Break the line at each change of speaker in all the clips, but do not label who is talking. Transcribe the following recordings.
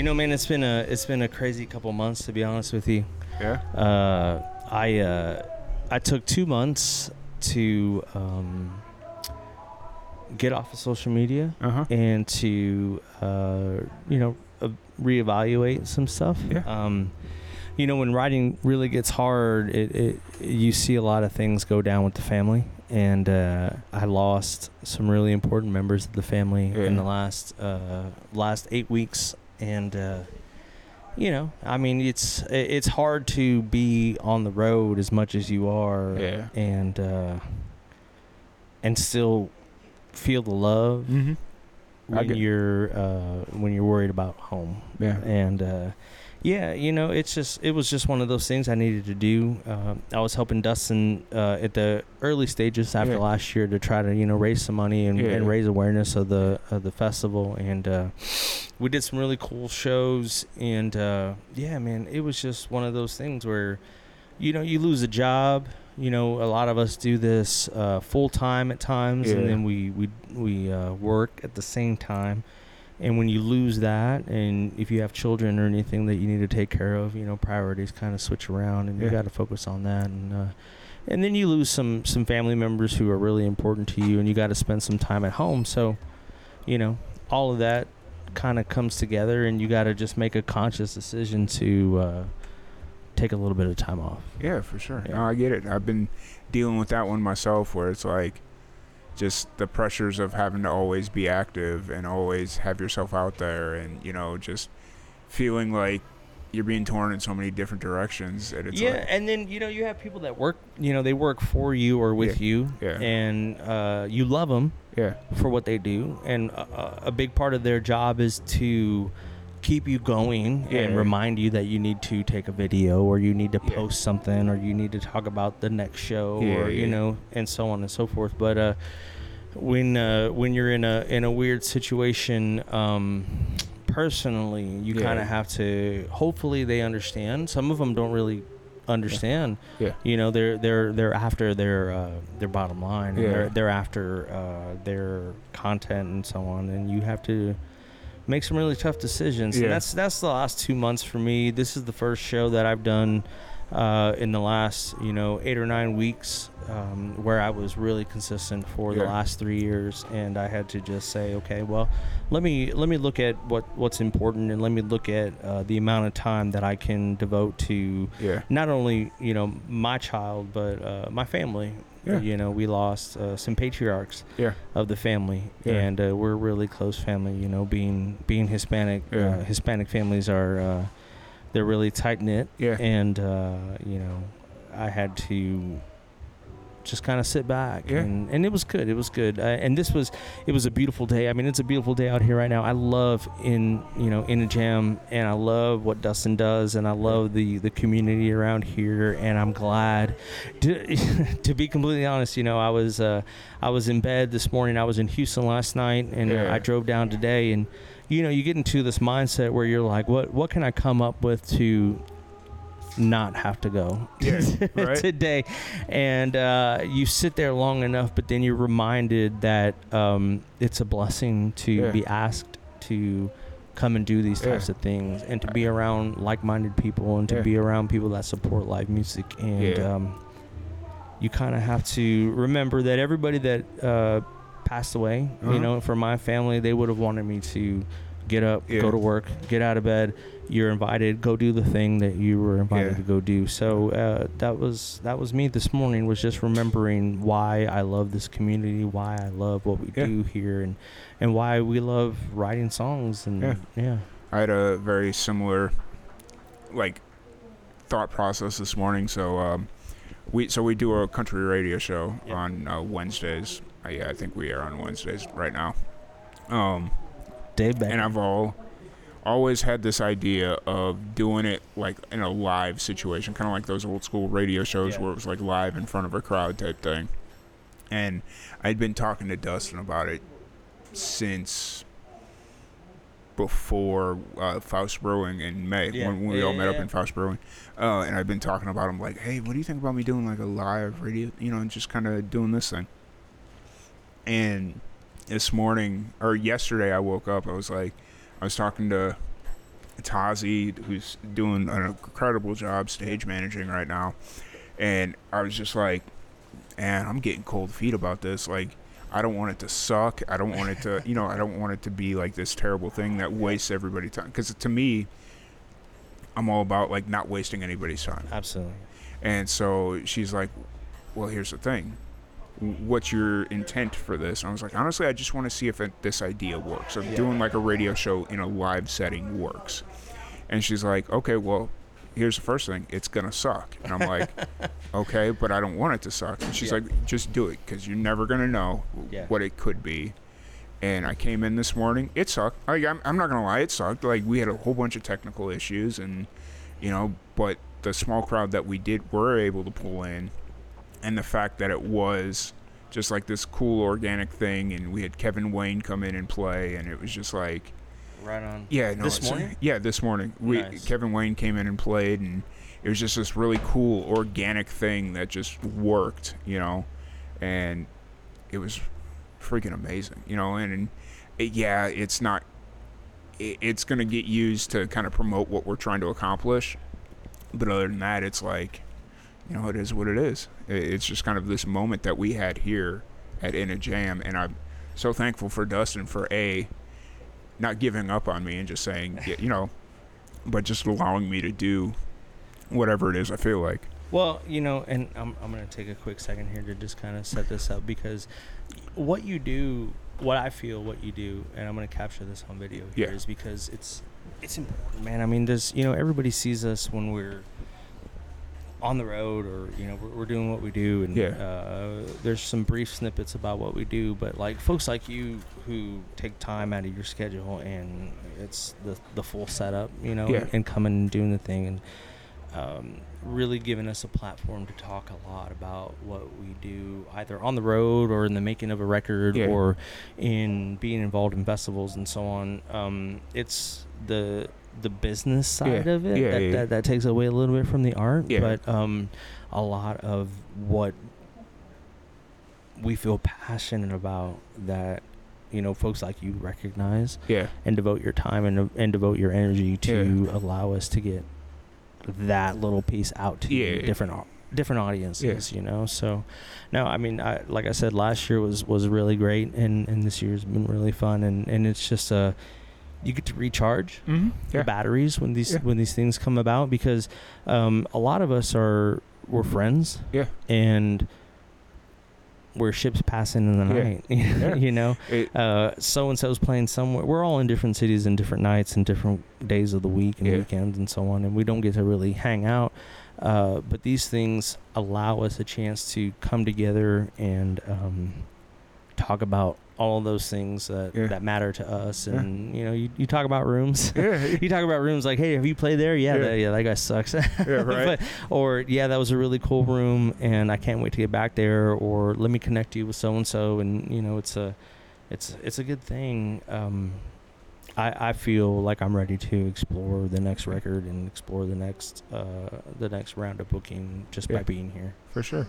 You know, man, it's been a it's been a crazy couple months to be honest with you.
Yeah.
Uh, I uh, I took two months to um, get off of social media
Uh huh.
and to uh, you know uh, reevaluate some stuff.
Yeah.
Um, you know, when writing really gets hard, it, it you see a lot of things go down with the family, and uh, I lost some really important members of the family in the last uh, last eight weeks, and uh, you know, I mean, it's it's hard to be on the road as much as you are,
Yeah.
and uh, and still feel the love
Mm-hmm.
When you're uh, when you're worried about home.
Yeah.
And uh, yeah, you know, it's just it was just one of those things I needed to do. Um, I was helping Dustin uh, at the early stages after
Yeah.
last year to try to you know raise some money and,
Yeah.
and raise awareness of the of the festival, and uh, we did some really cool shows. And uh, yeah, man, it was just one of those things where you know you lose a job. You know, a lot of us do this uh, full time at times,
Yeah.
and then we we we uh, work at the same time. And when you lose that, and if you have children or anything that you need to take care of, you know, priorities kind of switch around, and you got to focus on that. And uh, and then you lose some some family members who are really important to you, and you got to spend some time at home. So, you know, all of that kind of comes together, and you got to just make a conscious decision to uh, take a little bit of time off.
Yeah, for sure.
Yeah.
No, I get it. I've been dealing with that one myself where it's like just the pressures of having to always be active and always have yourself out there and, you know, just feeling like you're being torn in so many different directions. And it's
yeah,
like,
and then you know you have people that work, you know, they work for you or with you,
Yeah.
and uh, you love them
yeah,
for what they do, and a, a big part of their job is to keep you going
Yeah.
and remind you that you need to take a video or you need to
Yeah.
post something or you need to talk about the next show
Yeah,
or you know and so on and so forth but uh when uh when you're in a in a weird situation um personally you kind of have to hopefully they understand some of them don't really understand
Yeah.
you know they're they're they're after their uh their bottom line and
Yeah.
they're they're after uh their content and so on and you have to make some really tough decisions.
Yeah.
and that's that's the last two months for me. This is the first show that i've done uh, in the last you know eight or nine weeks um, where I was really consistent for the last three years. And I had to just say okay well let me let me look at what what's important and let me look at uh, the amount of time that I can devote to
yeah,
not only you know my child but uh, my family
Yeah.
you know we lost uh, some patriarchs
yeah,
of the family
Yeah.
and uh, we're a really close family you know being being hispanic
Yeah.
uh, hispanic families are uh, they're really tight knit
yeah,
and uh, you know i had to just kind of sit back
Yeah.
and, and it was good it was good. Uh, and this was it was a beautiful day. I mean it's a beautiful day out here right now. I love in you know in a jam and i love what dustin does and i love the the community around here and i'm glad to, to be completely honest you know i was uh i was in bed this morning. I was in houston last night and
Yeah.
i drove down today and you know you get into this mindset where you're like what what can i come up with to not have to go
Yeah, right.
today and uh, you sit there long enough but then you're reminded that um, it's a blessing to
Yeah.
be asked to come and do these
Yeah.
types of things and to be around like-minded people and to
Yeah.
be around people that support live music and
Yeah.
um, you kind of have to remember that everybody that uh, passed away
Uh-huh.
you know for my family they would have wanted me to get up
Yeah.
go to work get out of bed you're invited go do the thing that you were invited
Yeah.
to go do so uh, that was that was me this morning was just remembering why i love this community why i love what we
Yeah.
do here and and why we love writing songs and
Yeah. I had a very similar, like, thought process this morning. So, um, we so we do a country radio show on uh, Wednesdays, uh, yeah, I think we are on Wednesdays right now. Um,
Dave
and I've all always had this idea of doing it like in a live situation, kind of like those old school radio shows
Yeah.
where it was like live in front of a crowd type thing. And I'd been talking to Dustin about it since before uh, Faust Brewing in May
Yeah.
when, when we
Yeah,
all met up in Faust Brewing. Uh, and I've been talking about him like, hey, what do you think about me doing like a live radio, you know, and just kind of doing this thing. And this morning or yesterday, I woke up. I was like, I was talking to Tazi, who's doing an incredible job stage managing right now, and I was just like, and I'm getting cold feet about this. Like, I don't want it to suck. I don't want it to, you know, I don't want it to be like this terrible thing that wastes everybody's time. Because to me, I'm all about like not wasting anybody's time.
Absolutely.
And so she's like, "Well, here's the thing. What's your intent for this?" And I was like, "Honestly, I just want to see if it, this idea works. Of
Yeah.
doing like a radio show in a live setting works." And she's like, "Okay, well, here's the first thing. It's gonna suck." And I'm like, "Okay, but I don't want it to suck." And she's
Yeah.
like, "Just do it, because you're never gonna know
Yeah.
what it could be." And I came in this morning. It sucked. Like, I'm, I'm not gonna lie, it sucked. Like we had a whole bunch of technical issues, and you know, but the small crowd that we did were able to pull in, and the fact that it was just like this cool organic thing, and we had Kevin Wayne come in and play, and it was just like,
Right on.
yeah, no,
This morning?
yeah, this morning. We
Nice.
Kevin Wayne came in and played, and it was just this really cool organic thing that just worked, you know, and it was freaking amazing, you know, and, and it, yeah, it's not. It, it's gonna get used to kind of promote what we're trying to accomplish, but other than that, it's like, you know, it is what it is. It's just kind of this moment that we had here at In a Jam, and I'm so thankful for Dustin for a not giving up on me and just saying, you know, but just allowing me to do whatever it is I feel like.
Well, you know, and I'm, I'm going to take a quick second here to just kind of set this up because what you do, what I feel, what you do, and I'm going to capture this on video here,
Yeah.
is because it's it's important, man. I mean, there's you know everybody sees us when we're on the road or you know we're, we're doing what we do, and
Yeah.
uh, there's some brief snippets about what we do, but like folks like you who take time out of your schedule and it's the the full setup, you know,
Yeah.
and coming and doing the thing and um, really giving us a platform to talk a lot about what we do, either on the road or in the making of a record
Yeah.
or in being involved in festivals and so on. Um, it's the the business side
Yeah.
of it
Yeah,
that,
yeah.
That, that takes away a little bit from the art,
Yeah.
but um, a lot of what we feel passionate about that you know folks like you recognize
Yeah,
and devote your time and, and devote your energy to allow us to get that little piece out to
Yeah.
different different audiences you know so no i mean I, like i said last year was was really great and and this year's been really fun and and it's just uh you get to recharge
mm-hmm.
the batteries when these
Yeah.
when these things come about because um a lot of us are we're friends
Yeah.
and we're ships passing in the
Yeah.
night
Yeah.
you know uh, so and so's playing somewhere. We're all in different cities and different nights and different days of the week and
Yeah.
weekends and so on, and we don't get to really hang out. Uh, but these things allow us a chance to come together and um, talk about all of those things that,
Yeah.
that matter to us.
Yeah.
And you know, you, you talk about rooms.
yeah,
you talk about rooms like, hey, have you played there? Yeah,
Yeah.
That, yeah, that guy sucks.
yeah, right.
But- or yeah, that was a really cool room, and I can't wait to get back there. Or let me connect you with so and so, and you know, it's a, it's it's a good thing. Um, I I feel like I'm ready to explore the next record and explore the next uh the next round of booking just
Yeah.
by being here.
For sure.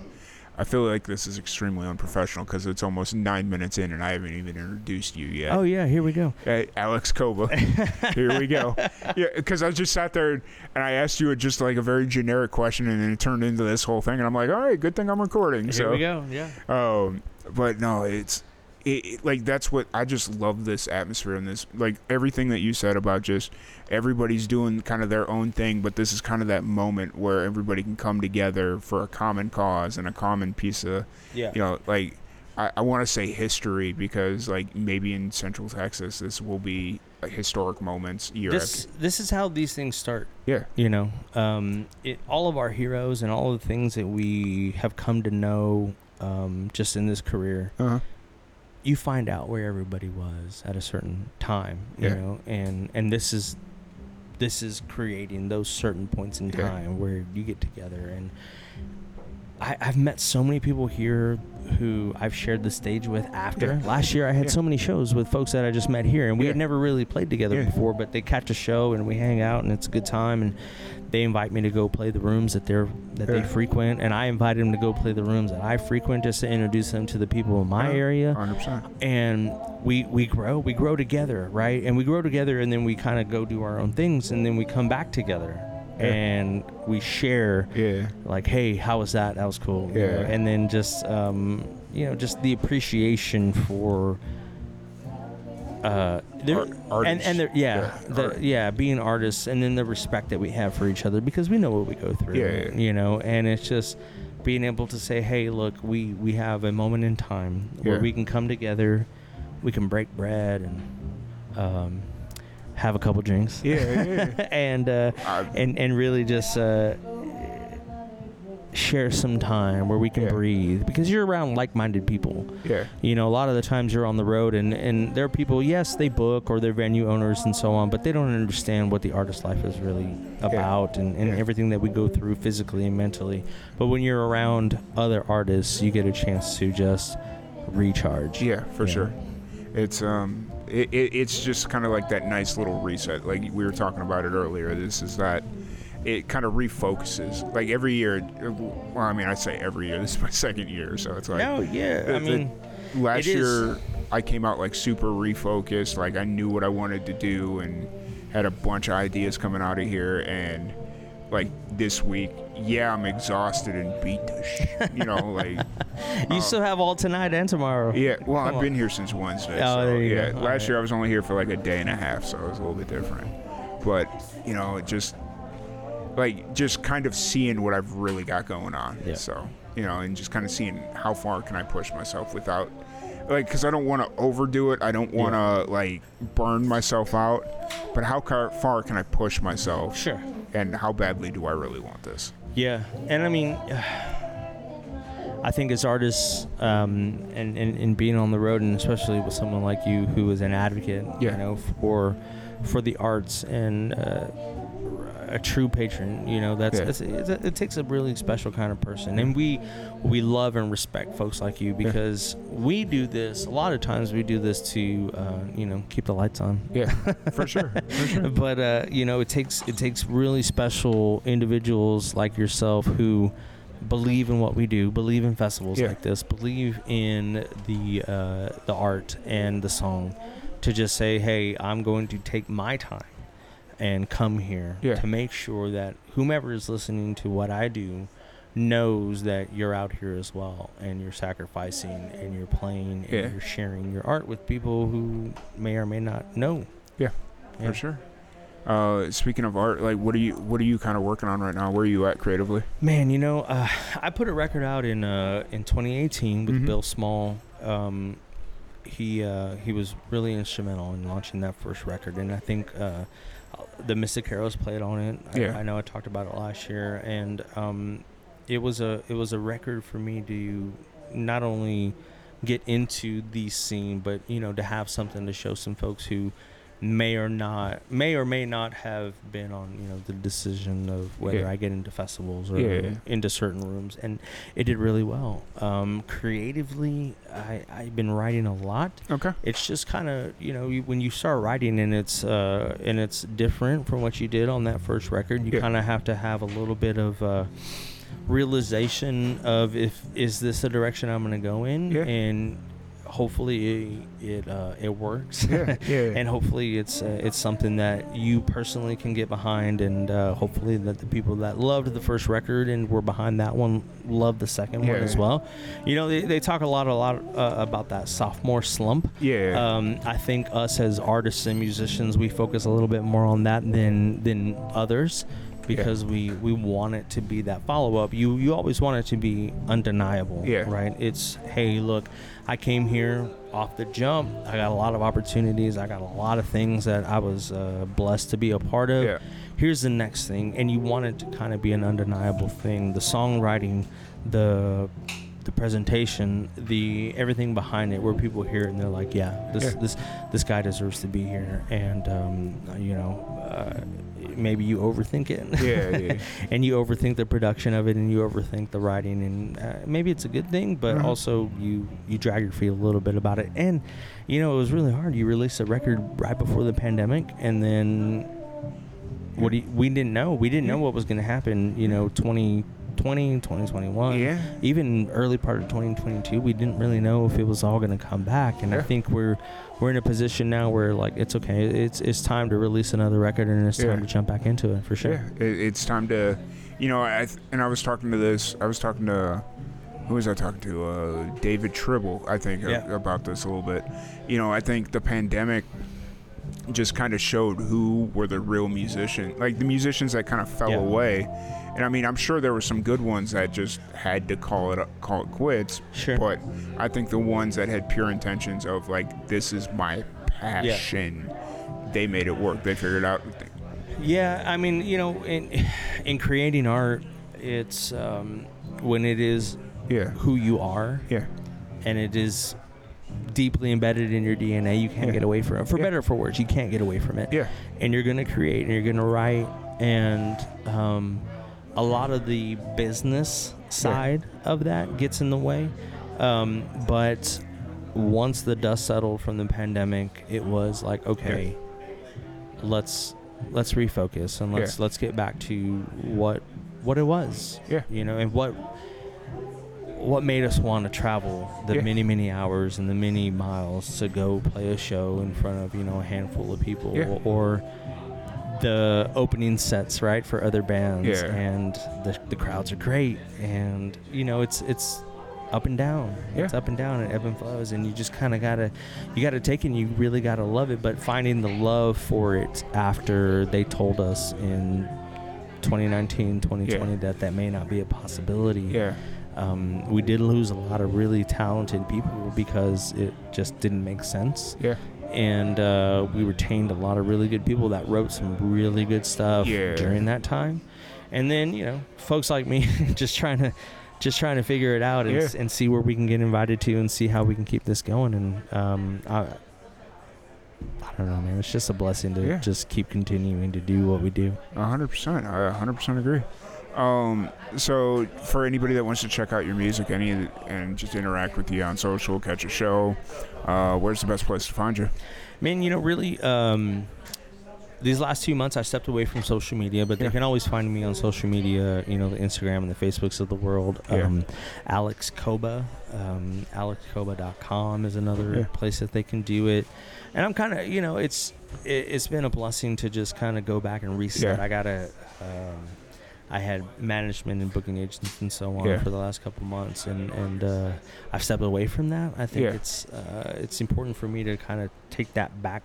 I feel like this is extremely unprofessional because it's almost nine minutes in and I haven't even introduced you yet.
Oh yeah, here we go.
Alex Coba. Here we go. Yeah, because I just sat there and I asked you a, just like a very generic question, and then it turned into this whole thing, and I'm like, all right, good thing I'm recording.
Here
so,
we go. Yeah.
Um, but no, it's it, it- like that's what I just love this atmosphere and this like everything that you said about just everybody's doing kind of their own thing, but this is kind of that moment where everybody can come together for a common cause and a common piece of
Yeah.
you know like. I, I want to say history because, like, maybe in Central Texas, this will be like, historic moments year
This this is how these things start.
Yeah.
You know, um, it, all of our heroes and all the things that we have come to know um, just in this career.
Uh-huh.
You find out where everybody was at a certain time, you
Yeah.
know, and and this is this is creating those certain points in
Yeah.
time where you get together and I, I've met so many people here who I've shared the stage with after.
Yeah.
Last year, I had
Yeah.
so many shows with folks that I just met here, and we had never really played together
Yeah.
before. But they catch a show, and we hang out, and it's a good time. And they invite me to go play the rooms that they're that they frequent, and I invited them to go play the rooms that I frequent, just to introduce them to the people in my area
Hundred percent.
and we we grow we grow together right and we grow together and then we kind of go do our own things and then we come back together
Yeah.
And we share
Yeah.
like hey how was that that was cool you know,
Yeah.
and then just um you know just the appreciation for uh there,
Ar-
and and there, yeah,
Yeah,
the,
art.
yeah, being artists, and then the respect that we have for each other because we know what we go through,
Yeah, yeah.
you know, and it's just being able to say, hey, look, we we have a moment in time where we can come together, we can break bread and um, have a couple drinks,
Yeah. Yeah.
and uh,
I-
and and really just uh, share some time where we can
Yeah.
breathe because you're around like-minded people
yeah.
you know a lot of the times you're on the road and and there are people yes they book or they're venue owners and so on but they don't understand what the artist life is really about and, and
Yeah.
everything that we go through physically and mentally but when you're around other artists you get a chance to just recharge
Yeah, for
Yeah.
sure. It's um, it, it, it's just kind of like that nice little reset. Like we were talking about it earlier. This is that it kind of refocuses. Like every year, well, I mean, I say every year. This is my second year, so it's like
no yeah
the-
i mean
last year I came out like super refocused. Like I knew what I wanted to do and had a bunch of ideas coming out of here. And like this week, yeah, I'm exhausted and beat the shit. You know, like
you um, still have all tonight and tomorrow
yeah. Well,
Come
I've been here since Wednesday.
Oh,
so,
there you
yeah.
go.
Last
Alright.
year I was only here for like a day and a half, so it was a little bit different. But you know, just like just kind of seeing what I've really got going on.
Yeah.
So you know, and just kind of seeing how far can I push myself without like because I don't want to overdo it. I don't want to like burn myself out. But how car- far can I push myself?
sure
And how badly do I really want this?
Yeah, and I mean, I think as artists, um, and, and and being on the road, and especially with someone like you who is an advocate,
Yeah.
you know, for for the arts and uh, a true patron, you know, that's,
Yeah.
that's it's a, it takes a really special kind of person, and we we love and respect folks like you because we do this. A lot of times we do this to, uh, you know, keep the lights on
Yeah, for sure. For sure.
but uh, you know, it takes it takes really special individuals like yourself who believe in what we do, believe in festivals
Yeah.
like this, believe in the uh, the art and the song, to just say, "Hey, I'm going to take my time and come here
Yeah.
to make sure that whomever is listening to what I do." knows that you're out here as well and you're sacrificing and you're playing and
Yeah.
you're sharing your art with people who may or may not know
Yeah.
Yeah.
For sure. Uh, speaking of art, like, what are you what are you kind of working on right now? Where are you at creatively?
Man, you know, uh, I put a record out in uh, in 2018 with
Mhm.
Bill Small. Um, he uh, he was really instrumental in launching that first record, and I think uh, the Mystic Heroes played on it. I,
Yeah.
I know I talked about it last year, and um, it was a it was a record for me to not only get into the scene, but you know to have something to show some folks who may or not may or may not have been on you know the decision of whether
Yeah.
I get into festivals or
Yeah,
into certain rooms, and it did really well. Um, creatively, I I've been writing a lot.
Okay.
It's just kind of you know you, when you start writing and it's uh, and it's different from what you did on that first record. You
Yeah.
kind of have to have a little bit of. Uh, realization of if is this the direction I'm going to go in and hopefully it it, uh, it works
Yeah. Yeah.
and hopefully it's uh, it's something that you personally can get behind and uh, hopefully that the people that loved the first record and were behind that one love the second one
Yeah.
as well you know they, they talk a lot a lot uh, about that sophomore slump
yeah.
um, I think us as artists and musicians, we focus a little bit more on that than than others because we we want it to be that follow up. You you always want it to be undeniable,
Yeah.
right? It's hey, look, I came here off the jump. I got a lot of opportunities. I got a lot of things that I was uh, blessed to be a part of.
yeah.
Here's the next thing, and you want it to kind of be an undeniable thing. The songwriting, the the presentation, the everything behind it, where people hear it and they're like, yeah, this
Yeah.
this this guy deserves to be here, and um, you know. Uh, Maybe you overthink it,
Yeah, yeah.
and you overthink the production of it, and you overthink the writing, and uh, maybe it's a good thing, but
Mhm.
also you you drag your feet a little bit about it. And you know, it was really hard. You released a record right before the pandemic, and then what do you, we didn't know. We didn't know what was going to happen. You know, 2020, 2021,
Yeah.
even early part of 2022, we didn't really know if it was all going to come back. And I think we're we're in a position now where like it's okay. It's it's time to release another record, and it's
Yeah.
time to jump back into it for sure.
Yeah, it, it's time to, you know, I th- and I was talking to this. I was talking to who was I talking to? Uh, David Tribble, I think, a- about this a little bit. You know, I think the pandemic just kind of showed who were the real musicians, like the musicians that kind of fell
Yeah.
away. And I mean, I'm sure there were some good ones that just had to call it call it quits.
Sure.
But I think the ones that had pure intentions of like, this is my passion, they made it work. They figured out.
Yeah, I mean, you know, in in creating art, it's um, when it is
Yeah.
who you are
Yeah.
and it is deeply embedded in your DNA. You can't
Yeah.
get away from it. For
Yeah.
better or for worse, you can't get away from it.
Yeah.
And you're gonna create and you're gonna write, and um, a lot of the business side of that gets in the way. Um, but once the dust settled from the pandemic, it was like, okay, let's let's refocus and let's let's get back to what what it was.
Yeah.
You know, and what what made us want to travel the
Yeah.
many many hours and the many miles to go play a show in front of you know a handful of people
Yeah.
or the opening sets right for other bands
Yeah.
and the, the crowds are great and you know it's it's up and down it's up and down and ebb and flows and you just kind of gotta you gotta take it and you really gotta love it but finding the love for it after they told us in 2019 2020
Yeah.
that that may not be a possibility
Yeah.
um, we did lose a lot of really talented people because it just didn't make sense
Yeah.
And uh, we retained a lot of really good people that wrote some really good stuff
Yeah.
during that time and then you know folks like me just trying to just trying to figure it out and,
Yeah.
and see where we can get invited to and see how we can keep this going and um, I, I don't know man it's just a blessing to
Yeah.
just keep continuing to do what we do
A hundred percent. I a hundred percent agree. Um, so for anybody that wants to check out your music, any and just interact with you on social, catch a show, uh, where's the best place to find you?
Man, you know, really, um, these last two months I stepped away from social media, but
Yeah.
they can always find me on social media, you know, the Instagram and the Facebooks of the world.
Yeah.
Um, Alex Coba, um, alexcoba.com is another
Yeah.
place that they can do it. And I'm kind of, you know, it's it, it's been a blessing to just kind of go back and reset. I got to. Um, I had management and booking agents and so on
Yeah.
for the last couple months, and and uh, I've stepped away from that. I think
Yeah.
it's uh, it's important for me to kind of take that back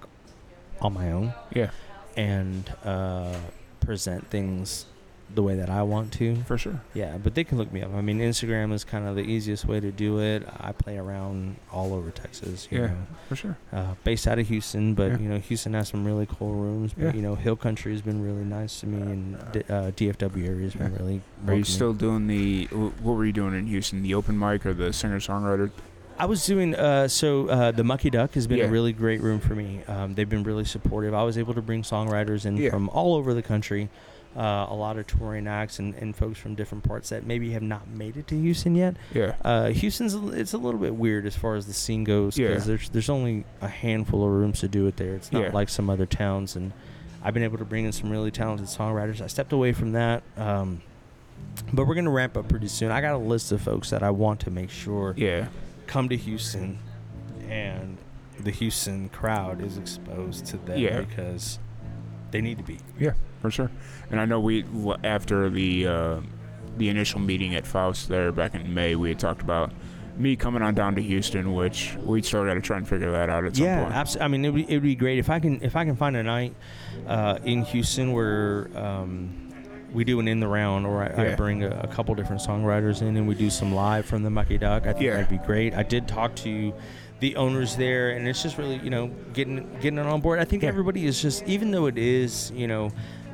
on my own
Yeah,
and uh, present things the way that I want to.
for sure.
Yeah, but they can look me up. I mean, Instagram is kind of the easiest way to do it. I play around all over Texas. You
Yeah.
know.
For sure.
Uh, based out of Houston, but
Yeah.
you know Houston has some really cool rooms. But
Yeah.
you know Hill Country has been really nice to me, and D- uh, DFW area has been
Yeah.
really.
Are you
welcoming.
still doing the? What were you doing in Houston? The open mic or the singer songwriter?
I was doing uh, so. Uh, the Mucky Duck has been
Yeah.
a really great room for me. Um, they've been really supportive. I was able to bring songwriters in
Yeah.
from all over the country, uh, a lot of touring acts and, and folks from different parts that maybe have not made it to Houston yet.
Yeah.
Uh, Houston's it's a little bit weird as far as the scene goes
Yeah.
because there's there's only a handful of rooms to do it there. It's not
Yeah.
like some other towns, and I've been able to bring in some really talented songwriters. I stepped away from that. Um, but we're gonna ramp up pretty soon. I got a list of folks that I want to make sure
Yeah.
come to Houston and the Houston crowd is exposed to them
Yeah.
because they need to be.
Yeah. For sure. And I know we after the uh, the initial meeting at Faust there back in May, we had talked about me coming on down to Houston, which we still got to try and figure that out at some
yeah,
point.
absolutely. I mean, it would, be great if I can if I can find a night uh, in Houston where um, we do an in the round, or I, I bring a, a couple different songwriters in, and we do some live from the Mucky Duck. I think
Yeah.
that'd be great. I did talk to the owners there, and it's just really you know getting getting it on board. I think
Yeah.
everybody is just even though it is you know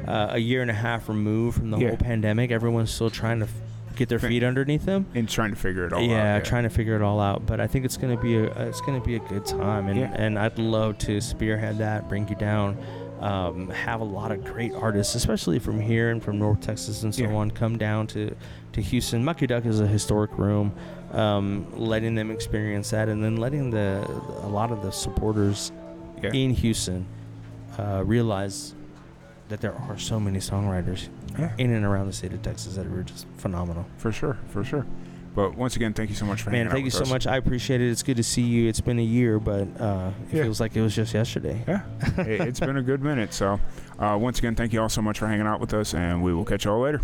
uh, a year and a half removed from the
Yeah.
whole pandemic, everyone's still trying to. f- get their feet underneath them.
And trying to figure it all
yeah,
out.
Yeah, trying to figure it all out. But I think it's gonna be a it's gonna be a good time, and
Yeah.
and I'd love to spearhead that, bring you down. Um, have a lot of great artists, especially from here and from North Texas and so
Yeah.
on, come down to, to Houston. Mucky Duck is a historic room, um, letting them experience that, and then letting the a lot of the supporters
Yeah.
in Houston uh, realize that there are so many songwriters
Yeah.
in and around the state of Texas that are just phenomenal.
For sure, for sure. But once again, thank you so much for
Man, thank you so
us.
much. I appreciate it. It's good to see you. It's been a year, but uh, it
Yeah.
feels like it was just yesterday.
Yeah, it, it's been a good minute. So, uh, once again, thank you all so much for hanging out with us, and we will catch you all later.